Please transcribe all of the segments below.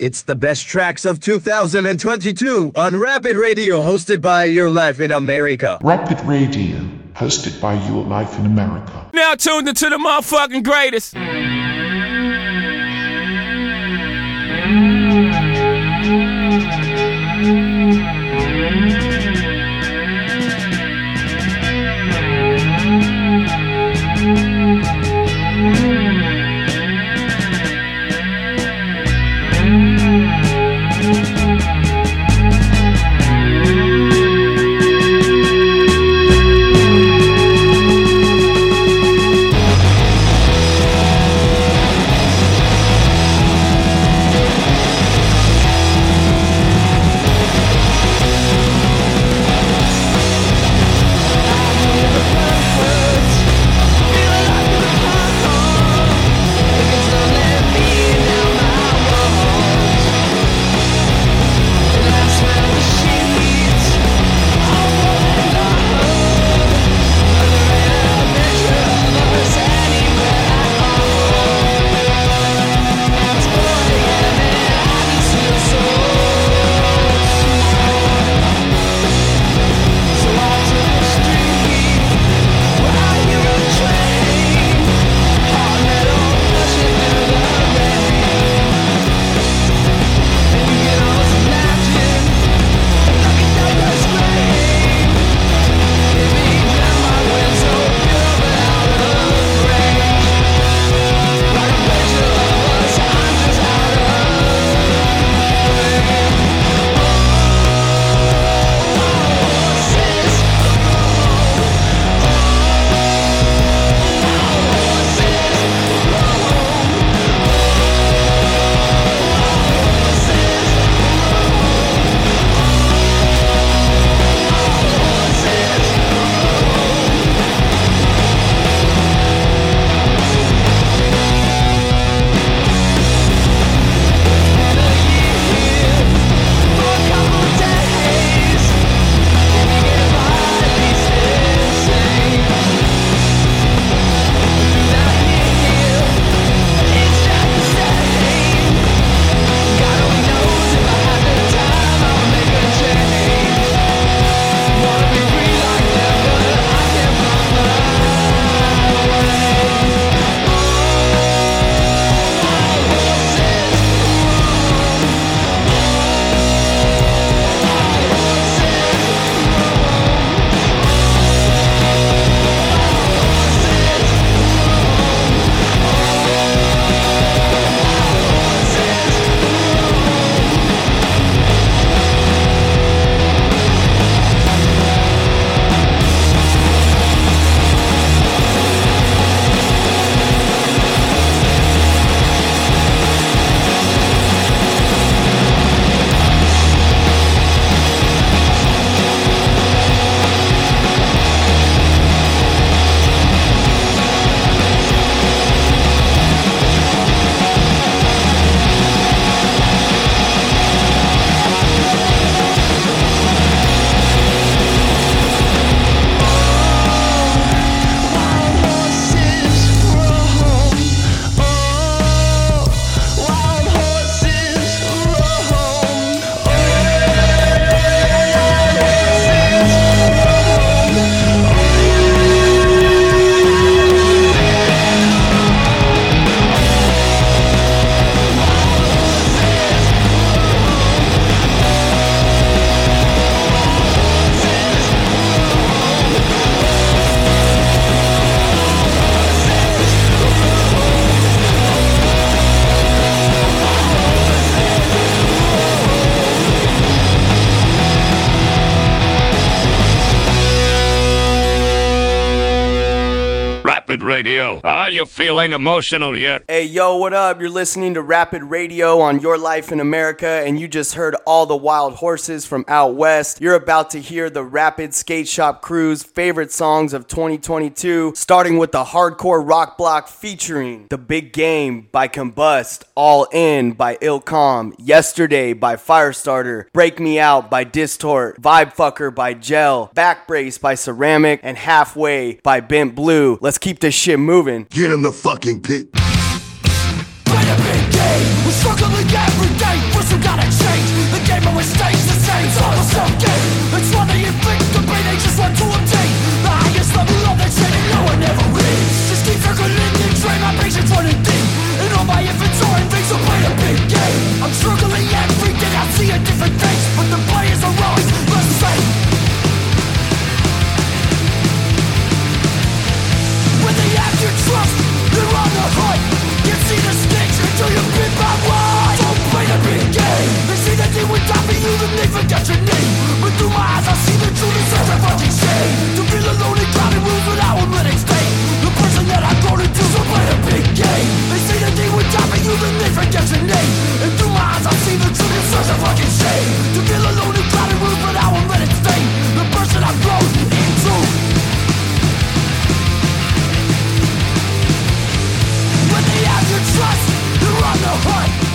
It's the best tracks of 2022 on Rapid Radio, hosted by Your Life in America. Rapid Radio, hosted by Your Life in America. Now tuned into the motherfucking greatest. Are you feeling emotional yet? Hey, yo, what up? You're listening to Rapid Radio on Your Life in America, and you just heard all the wild horses from out west. You're about to hear the Rapid Skate Shop Crew's favorite songs of 2022, starting with the hardcore rock block featuring The Big Game by Combust, All In by Ilcom, Yesterday by Firestarter, Break Me Out by Distort, Vibe Fucker by Gel, Back Brace by Ceramic, and Halfway by Bent Blue. Let's keep this shit moving. Get in the fucking pit. By a big day, we're struggling every day. times game and it the same. All Time self game It's one that you think could be They just want to obtain The highest level of their training No one ever reads Just keep circling the try my patience running deep. And all my efforts are in vain. So play a big game. I'm struggling every day I see a different face But the players are always the same When they have your trust They're on the hunt. Can't see the stakes until you've been by one me through the night, forget your name But through my eyes I see the truth and such a fucking shame To feel alone and crowded rooms without a living state The person that I've grown into so play a big game They say that they would die for you, then they forget your name And through my eyes I see the truth and such a fucking shame To feel alone and crowded rooms without a living state The person I've grown into When they have your trust, they're on the hunt.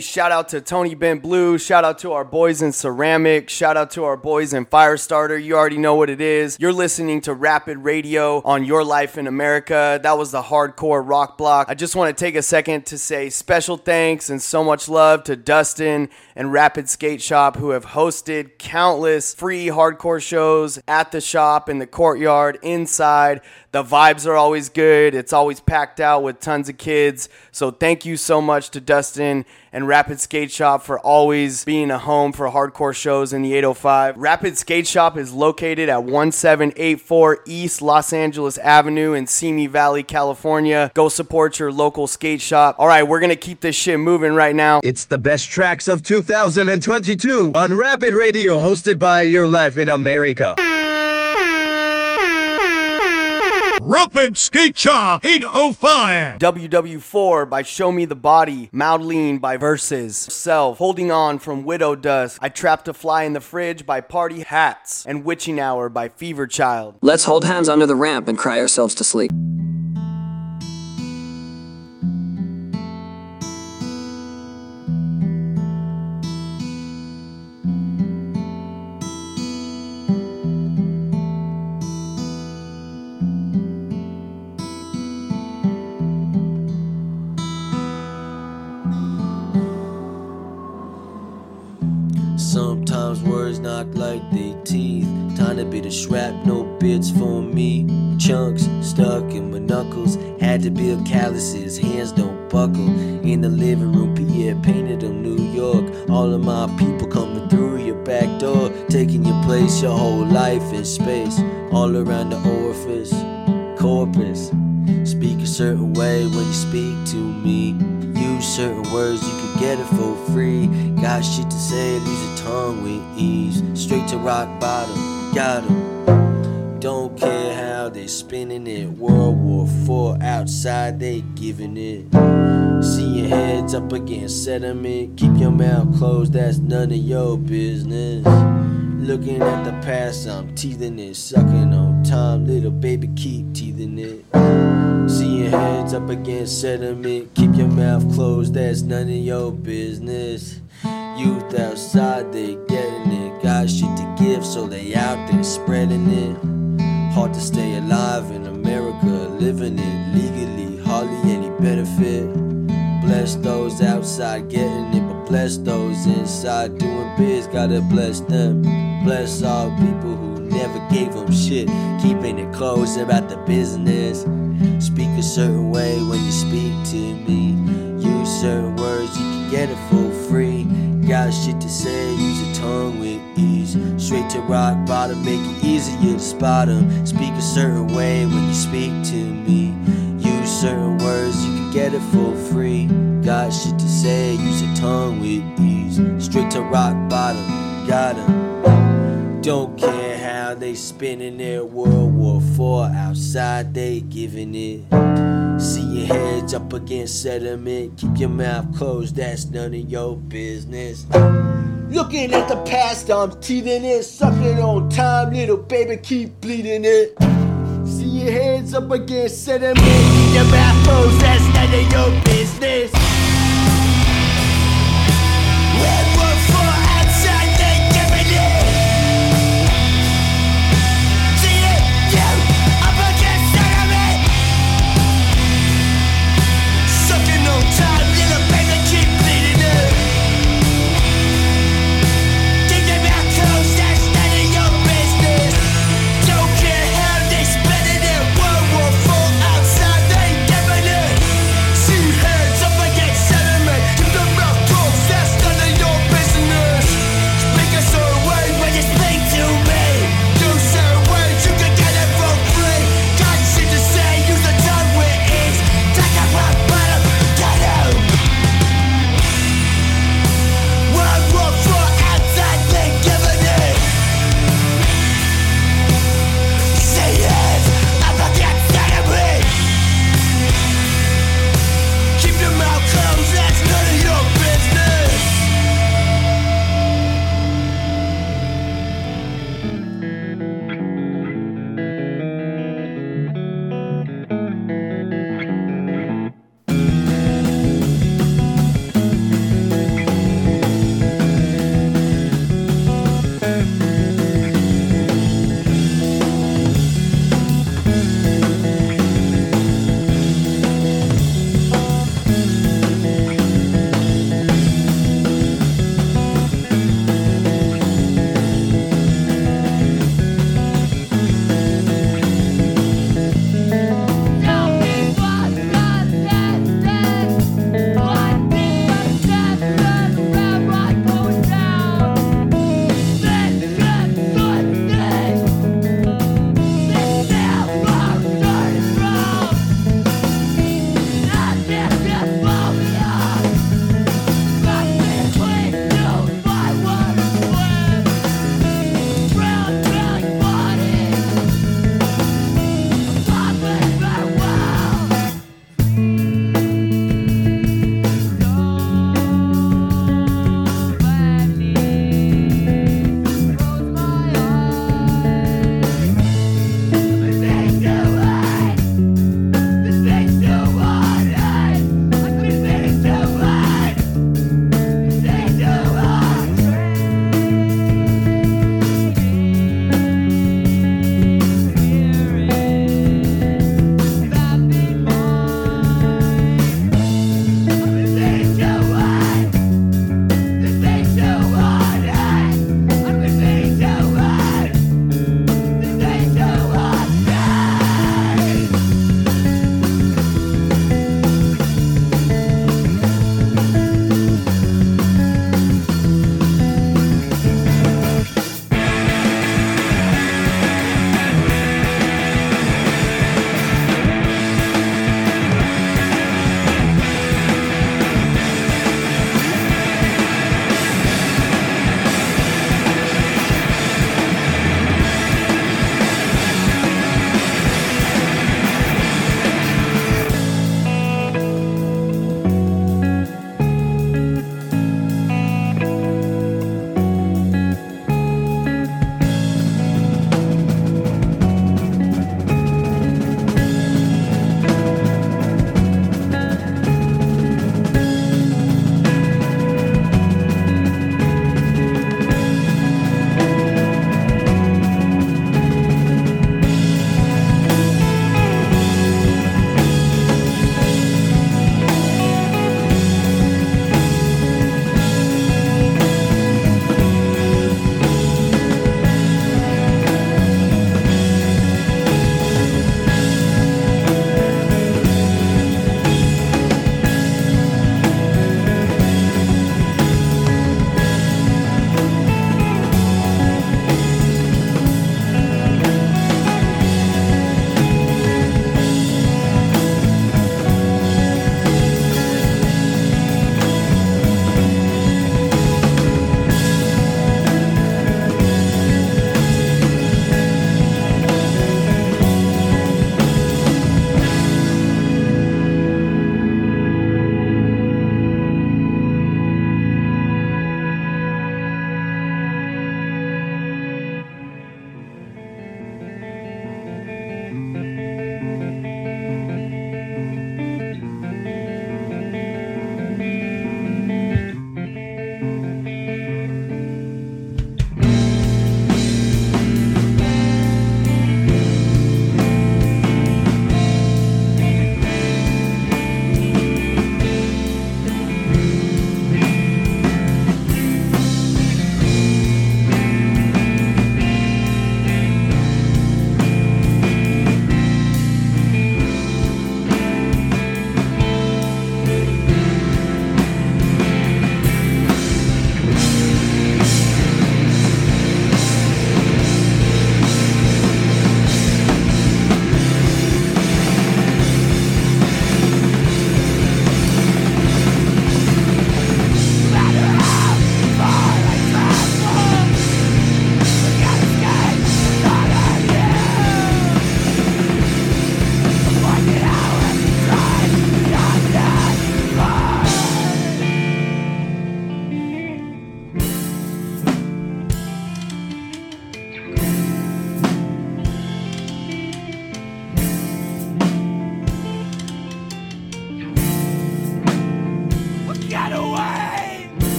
Shout out to Tony Bent Blue. Shout out to our boys in Ceramic. Shout out to our boys in Firestarter. You already know what it is. You're listening to Rapid Radio on Your Life in America. That was the hardcore rock block. I just want to take a second to say special thanks and so much love to Dustin and Rapid Skate Shop who have hosted countless free hardcore shows at the shop, in the courtyard, inside. The vibes are always good. It's always packed out with tons of kids. So thank you so much to Dustin and Rapid Skate Shop for always being a home for hardcore shows in the 805. Rapid Skate Shop is located at 1784 East Los Angeles Avenue in Simi Valley, California. Go support your local skate shop. All right, we're going to keep this shit moving right now. It's the best tracks of 2022 on Rapid Radio, hosted by Your Life in America. Rapid Skate Shop 805. WW4 by Show Me the Body, Maudlin by Verses, Self, Holding On from Widow Dust, I Trapped a Fly in the Fridge by Party Hats, and Witching Hour by Fever Child. Let's hold hands under the ramp and cry ourselves to sleep. Sometimes words knock like they teeth. Time to be the shrapnel no bits for me. Chunks stuck in my knuckles. Had to build calluses, hands don't buckle. In the living room, Pierre painted them New York. All of my people coming through your back door. Taking your place, your whole life in space. All around the orifice, corpus. Speak a certain way when you speak to me. Certain words, you can get it for free. Got shit to say, lose your tongue with ease. Straight to rock bottom, got 'em. Don't care how they spinning it. World War IV outside, they giving it. See your heads up against sediment. Keep your mouth closed, that's none of your business. Looking at the past, I'm teething it. Sucking on time, little baby, keep teething it. See your heads up against sediment. Keep your mouth closed, that's none of your business. Youth outside, they getting it. Got shit to give, so they out there spreading it. Hard to stay alive in America, living it legally, hardly any benefit. Bless those outside getting it, but bless those inside doing biz. Gotta bless them. Bless all people who never gave them shit, keeping it close about the business. Speak a certain way when you speak to me. Use certain words, you can get it for free. Got shit to say, use your tongue with ease. Straight to rock bottom, make it easier to spot 'em. Speak a certain way when you speak to me. Use certain words, get it for free. Got shit to say, use your tongue with ease. Straight to rock bottom, got 'em. Don't care how they spinning it. World War IV outside, they giving it. See your heads up against sediment. Keep your mouth closed, that's none of your business. Looking at the past, I'm teething it. Sucking on time, little baby, keep bleeding it. See your heads up against. Keep your mouth closed, that's none of your business.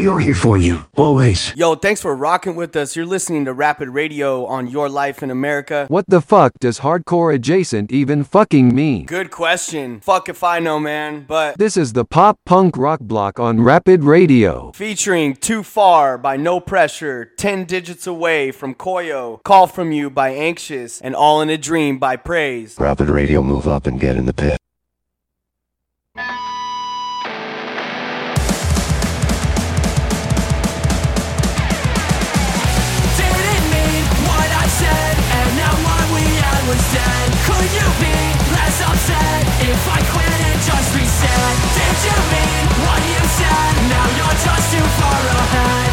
Radio, we are here for you, always. Yo, thanks for rocking with us. You're listening to Rapid Radio on Your Life in America. What the fuck does hardcore adjacent even fucking mean? Good question. Fuck if I know, man. But This is the pop punk rock block on Rapid Radio. featuring Too Far by No Pressure, 10 Digits Away from Koyo, Call From You by Anxious, and All in a Dream by Praise. Rapid Radio, move up and get in the pit. Dead. Could you be less upset if I quit and just reset? Did you mean what you said? Now you're just too far ahead.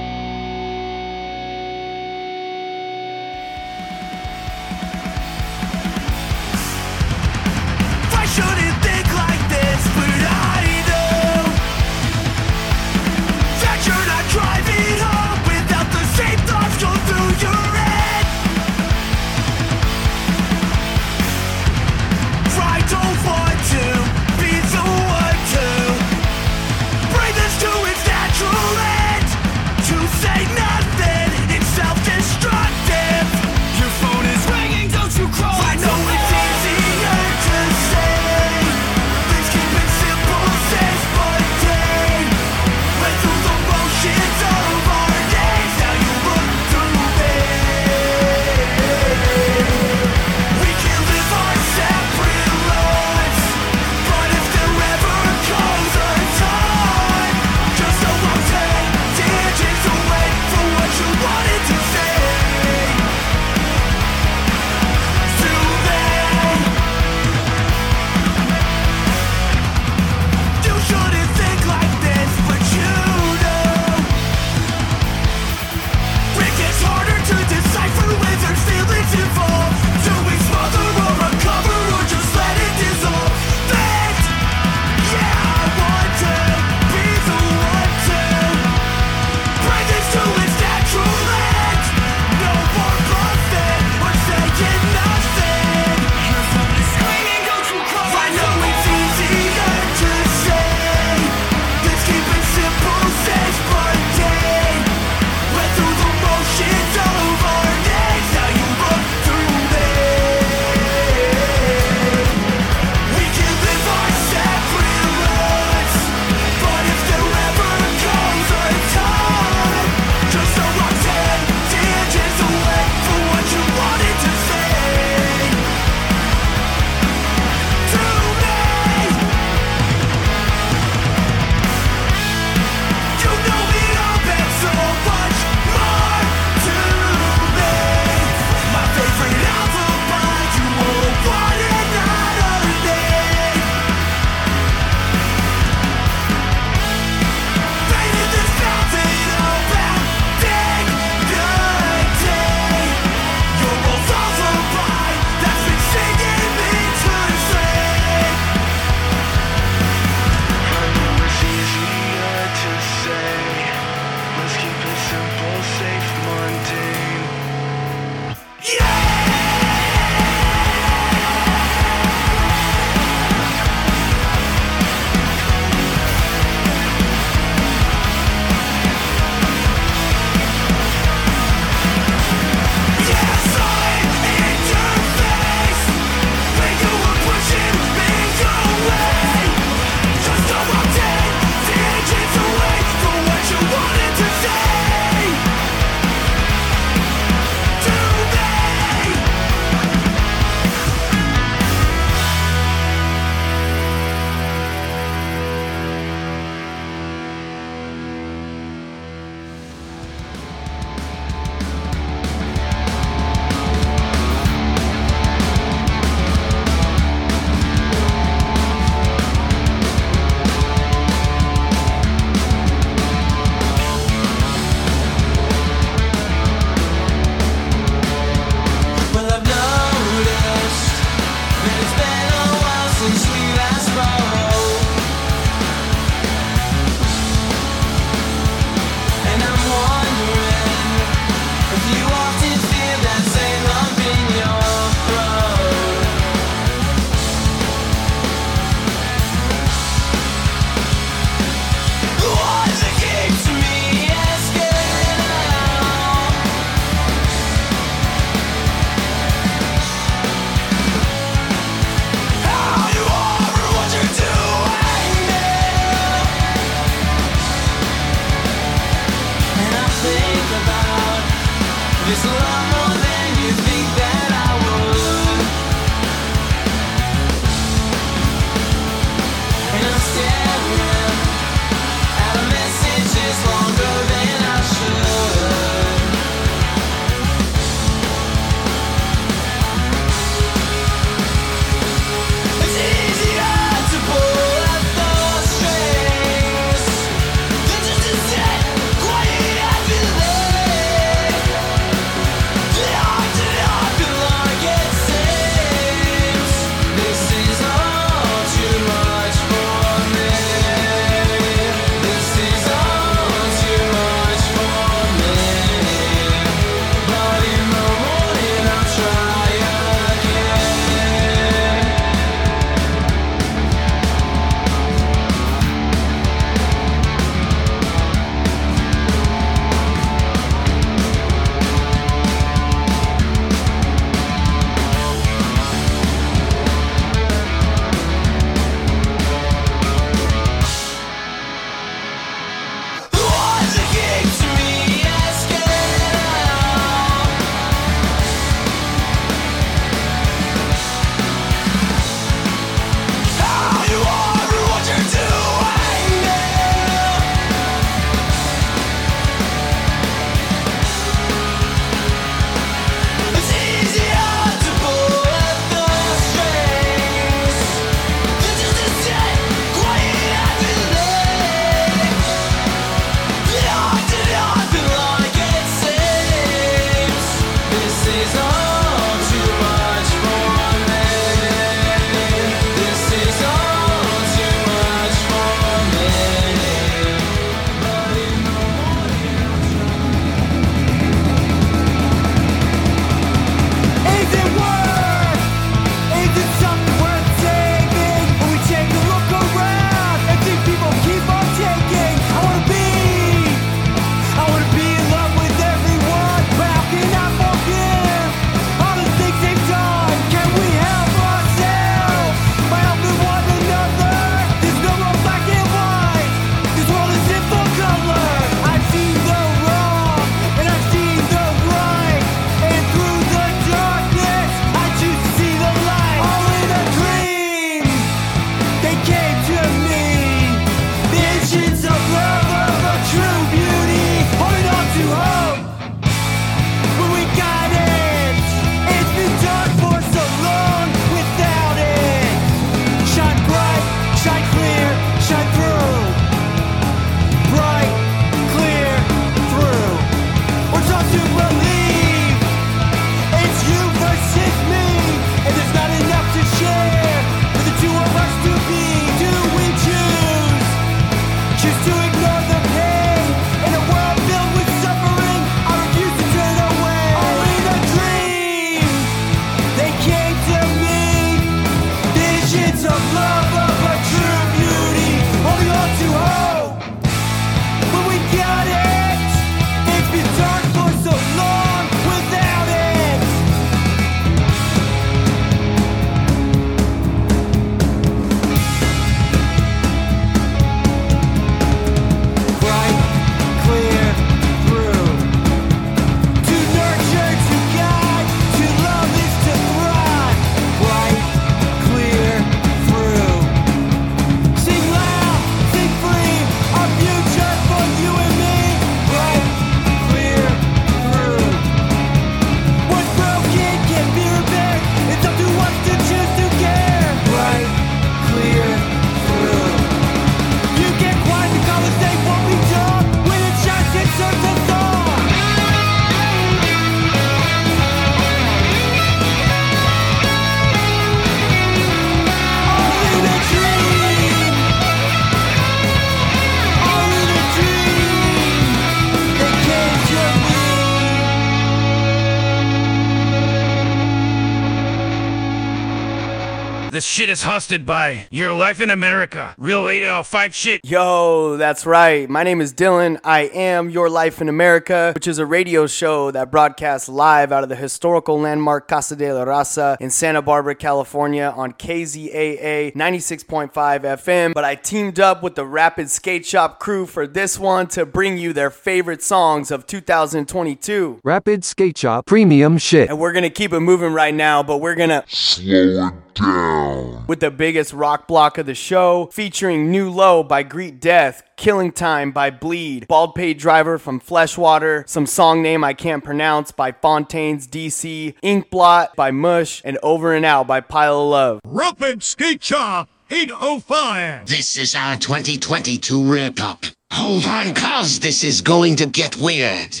This shit is hosted by Your Life in America. Real 805 shit. Yo, that's right. My name is Dylan. I am Your Life in America, which is a radio show that broadcasts live out of the historical landmark Casa de la Raza in Santa Barbara, California on KZAA 96.5 FM. But I teamed up with the Rapid Skate Shop crew for this one to bring you their favorite songs of 2022. Rapid Skate Shop Premium shit. And we're gonna keep it moving right now, but we're gonna Slow it down. With the biggest rock block of the show, featuring New Low by Greet Death, Killing Time by Bleed, Bald Paid Driver from Fleshwater, some song name I can't pronounce by Fontaines DC, Ink Blot by Mush, and Over and Out by Pile of Love. Rapid Skate Shop 805. This is our 2022 wrap up. Hold on, cuz this is going to get weird.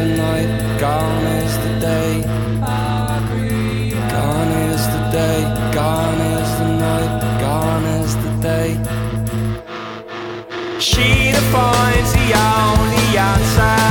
the gone is the day. Gone is the day, gone is the night, gone is the day. She defines the only answer.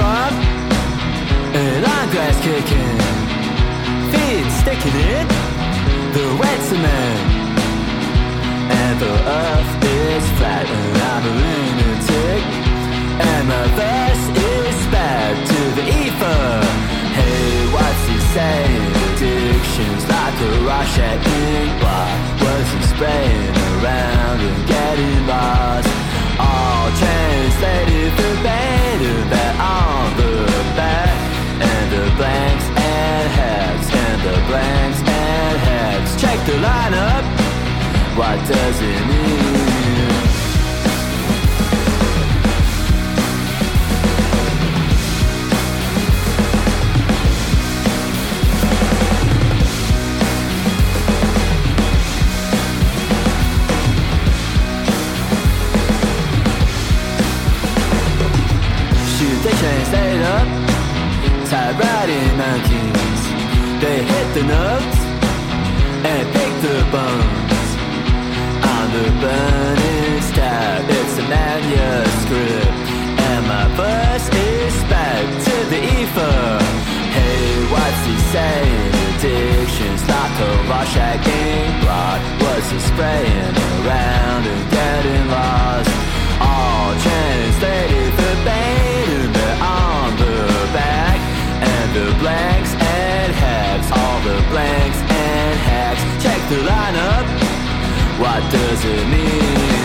It came from. A long grass kicking, feet sticking in the wet cement. And the earth is flat, and I'm a lunatic. And my verse is back to the ether. Hey, what's he saying? Addictions like a Rorschach ink. Why was he spraying around and getting lost? All translated verbatim that on the back. And the blanks and hacks, and the blanks and hacks. Check the lineup. What does it mean? Typewriting monkeys They hit the notes And pick the bones On the burning stab It's a manuscript. And my verse is back to the ether. Hey, what's he saying? Addictions like a Rorschach ink blot Was he spraying around and getting lost? All translated the blanks and hacks. All the blanks and hacks. Check the lineup. What does it mean?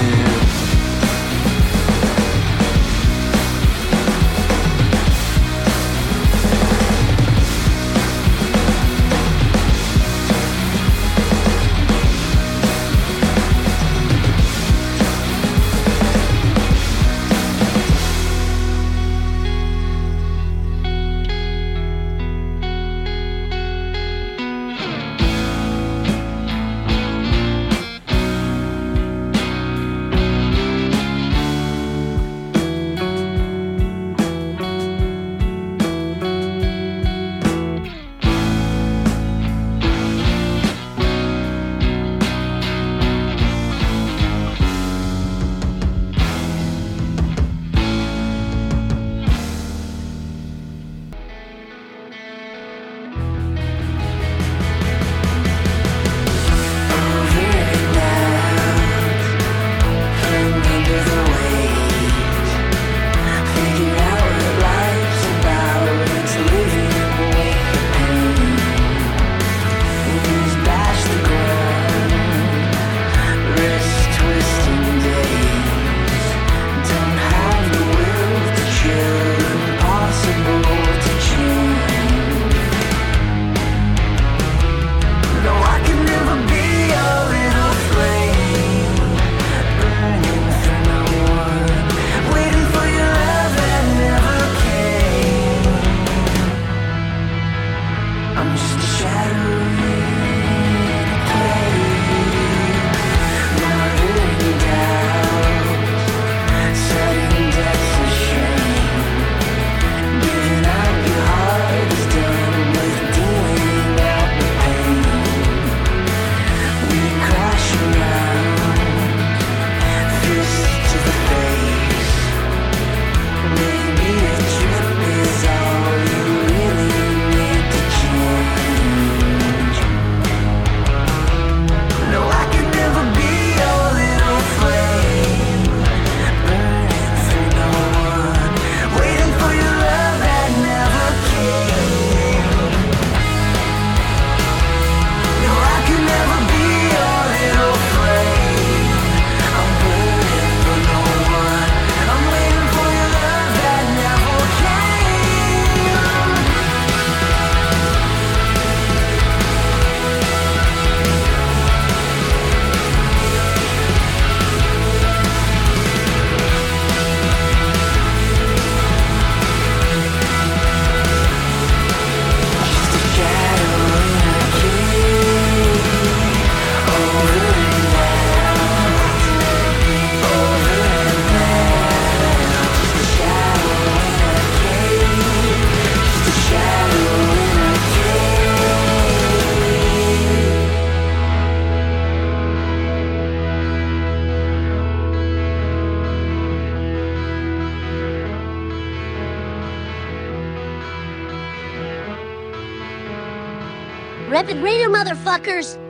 Motherfuckers!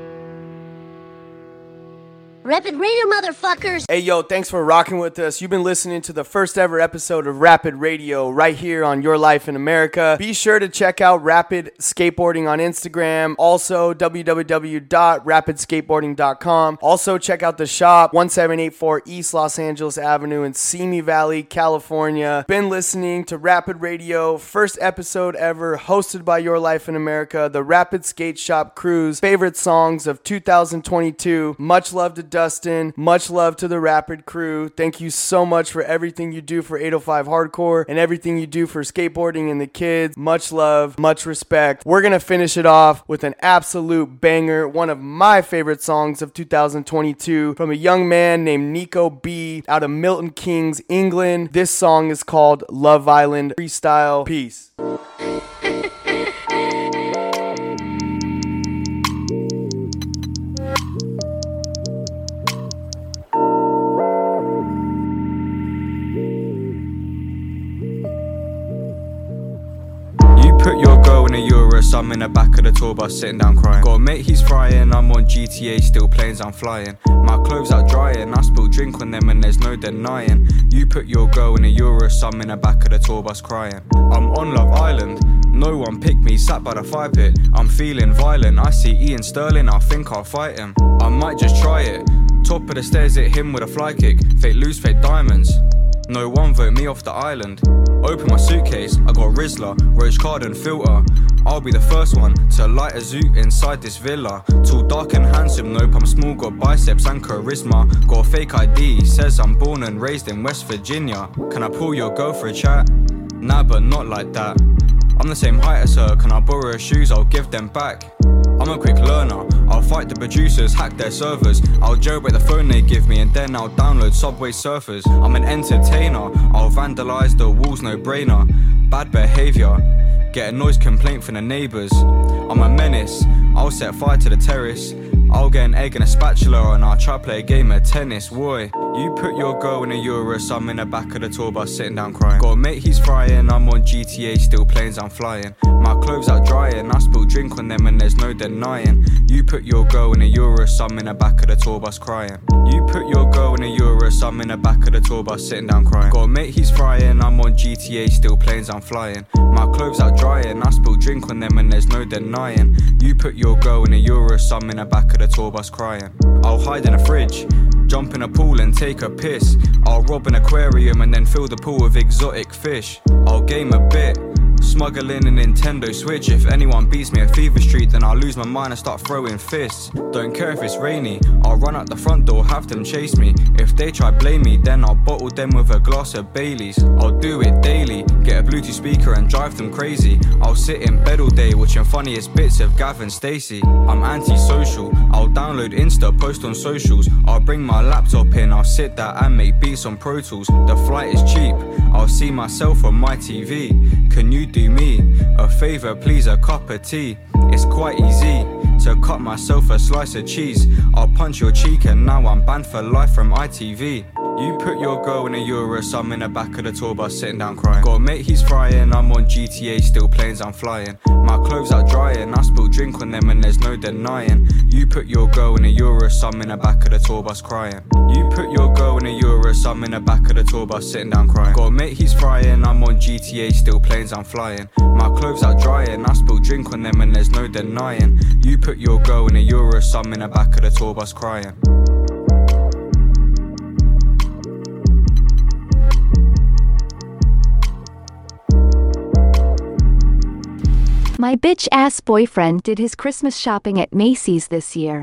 Rapid Radio motherfuckers! Hey yo, thanks for rocking with us. You've been listening to the first ever episode of Rapid Radio right here on Your Life in America. Be sure to check out Rapid Skateboarding on Instagram. Also, www.rapidskateboarding.com. Also, check out the shop 1784 East Los Angeles Avenue in Simi Valley, California. Been listening to Rapid Radio, first episode ever, hosted by Your Life in America, the Rapid Skate Shop Cruise, favorite songs of 2022. Much love to Dustin. Much love to the Rapid crew. Thank you so much for everything you do for 805 Hardcore and everything you do for skateboarding and the kids. Much love, much respect. We're going to finish it off with an absolute banger, one of my favorite songs of 2022 from a young man named Niko B out of Milton Keynes, England. This song is called Love Island Freestyle. Peace. Put your girl in a Urus, I'm in the back of the tour bus sitting down crying. Got a mate, he's frying, I'm on GTA, still planes I'm flying. My clothes out drying, I spill drink on them and there's no denying. You put your girl in a Urus, I'm in the back of the tour bus crying. I'm on Love Island, no one picked me, sat by the fire pit. I'm feeling violent, I see Ian Sterling, I think I'll fight him. I might just try it. Top of the stairs, hit him with a fly kick. Fake loose, fake diamonds. No one vote me off the island. Open my suitcase, I got Rizla, Roach card and filter. I'll be the first one to light a zoot inside this villa. Tall, dark and handsome, nope, I'm small, got biceps and charisma. Got a fake ID, says I'm born and raised in West Virginia. Can I pull your girl for a chat? Nah, but not like that. I'm the same height as her, can I borrow her shoes? I'll give them back. I'm a quick learner. I'll fight the producers, hack their servers. I'll jailbreak the phone they give me, and then I'll download Subway surfers. I'm an entertainer. I'll vandalize the walls, no brainer. Bad behavior. Get a noise complaint from the neighbors. I'm a menace. I'll set fire to the terrace. I'll get an egg and a spatula, and I'll try play a game of tennis. Boy, you put your girl in a Urus, I'm in the back of the tour bus sitting down crying. Got a mate, he's frying. I'm on GTA, still planes I'm flying. My clothes are drying, I spill drink on them, and there's no denying. You put your girl in a Urus, I'm in the back of the tour bus crying. You put your girl in a Urus, I'm in the back of the tour bus sitting down crying. Got a mate, he's frying. I'm on GTA, still planes I'm flying. My clothes are drying, I spill drink on them, and there's no denying. You put your girl in a Urus, I'm in the back of the tour bus crying. I'll hide in a fridge. Jump in a pool and take a piss. I'll rob an aquarium and then fill the pool with exotic fish. I'll game a bit. Smuggle in a Nintendo Switch. If anyone beats me at FIFA Street, then I'll lose my mind and start throwing fists. Don't care if it's rainy, I'll run out the front door, have them chase me. If they try blame me, then I'll bottle them with a glass of Bailey's. I'll do it daily, get a Bluetooth speaker and drive them crazy. I'll sit in bed all day watching funniest bits of Gavin Stacey. I'm antisocial, I'll download Insta, post on socials. I'll bring my laptop in, I'll sit there and make beats on Pro Tools. The flight is cheap, I'll see myself on my TV. Can you do me a favor, please? A cup of tea. It's quite easy to cut myself a slice of cheese. I'll punch your cheek, and now I'm banned for life from ITV. You put your girl in a Urus, I'm in the back of the tour bus sitting down crying. Got a mate, he's frying, I'm on GTA, still planes I'm flying. My clothes are drying, I spill drink on them and there's no denying. You put your girl in a Urus, I'm in the back of the tour bus crying. You put your girl in a Urus, I'm in the back of the tour bus sitting down crying. Got a mate, he's frying, I'm on GTA, still planes I'm flying. My clothes are drying, I spill drink on them and there's no denying. You put your girl in a Urus, I'm in the back of the tour bus crying. My bitch ass boyfriend did his Christmas shopping at Macy's this year.